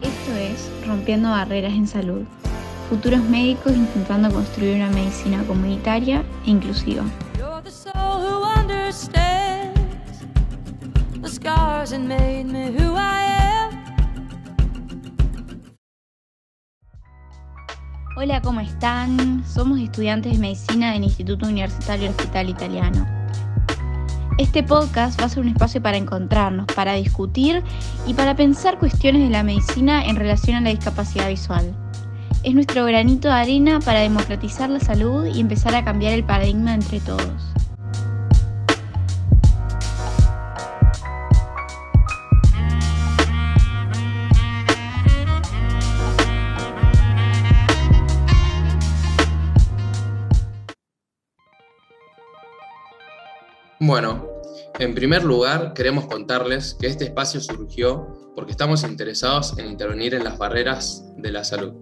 Esto es Rompiendo Barreras en Salud. Futuros médicos intentando construir una medicina comunitaria e inclusiva. Hola, ¿cómo están? Somos estudiantes de medicina del Instituto Universitario Hospital Italiano. Este podcast va a ser un espacio para encontrarnos, para discutir y para pensar cuestiones de la medicina en relación a la discapacidad visual. Es nuestro granito de arena para democratizar la salud y empezar a cambiar el paradigma entre todos. Bueno, en primer lugar queremos contarles que este espacio surgió porque estamos interesados en intervenir en las barreras de la salud.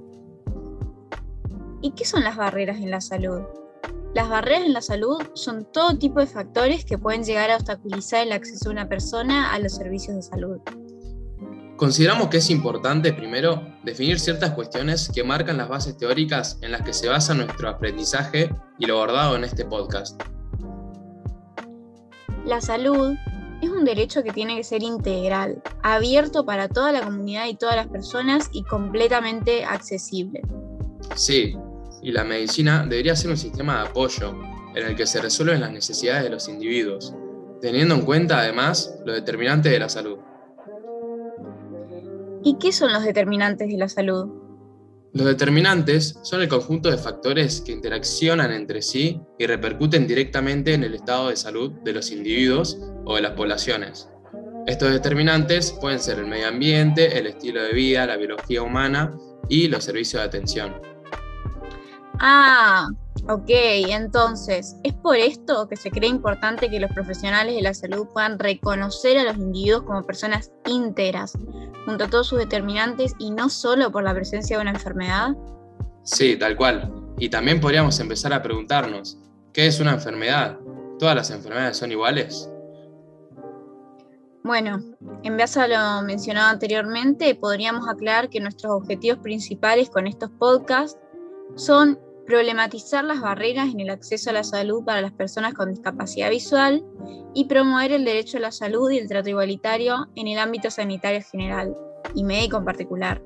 ¿Y qué son las barreras en la salud? Las barreras en la salud son todo tipo de factores que pueden llegar a obstaculizar el acceso de una persona a los servicios de salud. Consideramos que es importante, primero, definir ciertas cuestiones que marcan las bases teóricas en las que se basa nuestro aprendizaje y lo abordado en este podcast. La salud es un derecho que tiene que ser integral, abierto para toda la comunidad y todas las personas y completamente accesible. Sí, y la medicina debería ser un sistema de apoyo en el que se resuelven las necesidades de los individuos, teniendo en cuenta además los determinantes de la salud. ¿Y qué son los determinantes de la salud? Los determinantes son el conjunto de factores que interaccionan entre sí y repercuten directamente en el estado de salud de los individuos o de las poblaciones. Estos determinantes pueden ser el medio ambiente, el estilo de vida, la biología humana y los servicios de atención. Ah, ok, entonces, ¿es por esto que se cree importante que los profesionales de la salud puedan reconocer a los individuos como personas íntegras, junto a todos sus determinantes y no solo por la presencia de una enfermedad? Sí, tal cual. Y también podríamos empezar a preguntarnos, ¿qué es una enfermedad? ¿Todas las enfermedades son iguales? Bueno, en base a lo mencionado anteriormente, podríamos aclarar que nuestros objetivos principales con estos podcasts son problematizar las barreras en el acceso a la salud para las personas con discapacidad visual y promover el derecho a la salud y el trato igualitario en el ámbito sanitario general y médico en particular.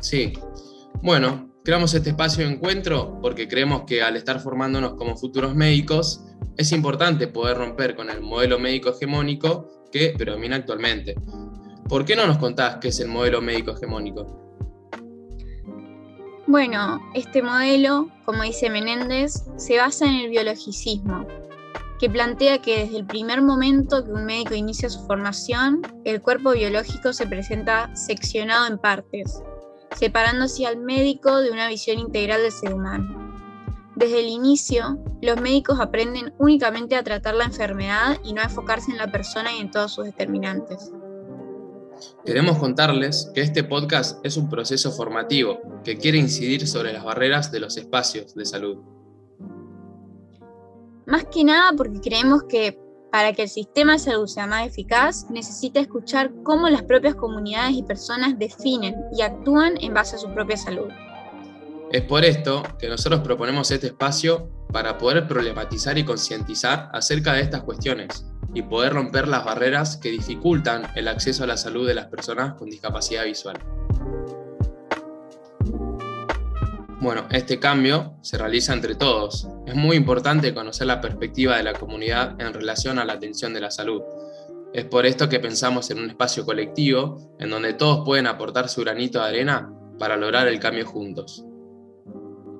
Sí, bueno, creamos este espacio de encuentro porque creemos que al estar formándonos como futuros médicos, es importante poder romper con el modelo médico hegemónico que predomina actualmente. ¿Por qué no nos contás qué es el modelo médico hegemónico? Bueno, este modelo, como dice Menéndez, se basa en el biologicismo, que plantea que desde el primer momento que un médico inicia su formación, el cuerpo biológico se presenta seccionado en partes, separando así al médico de una visión integral del ser humano. Desde el inicio, los médicos aprenden únicamente a tratar la enfermedad y no a enfocarse en la persona y en todos sus determinantes. Queremos contarles que este podcast es un proceso formativo que quiere incidir sobre las barreras de los espacios de salud. Más que nada porque creemos que para que el sistema de salud sea más eficaz, necesita escuchar cómo las propias comunidades y personas definen y actúan en base a su propia salud. Es por esto que nosotros proponemos este espacio para poder problematizar y concientizar acerca de estas cuestiones y poder romper las barreras que dificultan el acceso a la salud de las personas con discapacidad visual. Bueno, este cambio se realiza entre todos. Es muy importante conocer la perspectiva de la comunidad en relación a la atención de la salud. Es por esto que pensamos en un espacio colectivo en donde todos pueden aportar su granito de arena para lograr el cambio juntos.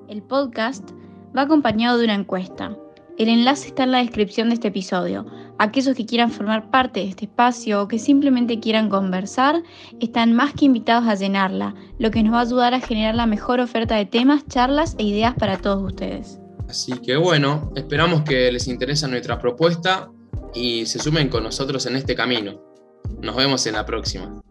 El podcast va acompañado de una encuesta. El enlace está en la descripción de este episodio. Aquellos que quieran formar parte de este espacio o que simplemente quieran conversar están más que invitados a llenarla, lo que nos va a ayudar a generar la mejor oferta de temas, charlas e ideas para todos ustedes. Así que bueno, esperamos que les interese nuestra propuesta y se sumen con nosotros en este camino. Nos vemos en la próxima.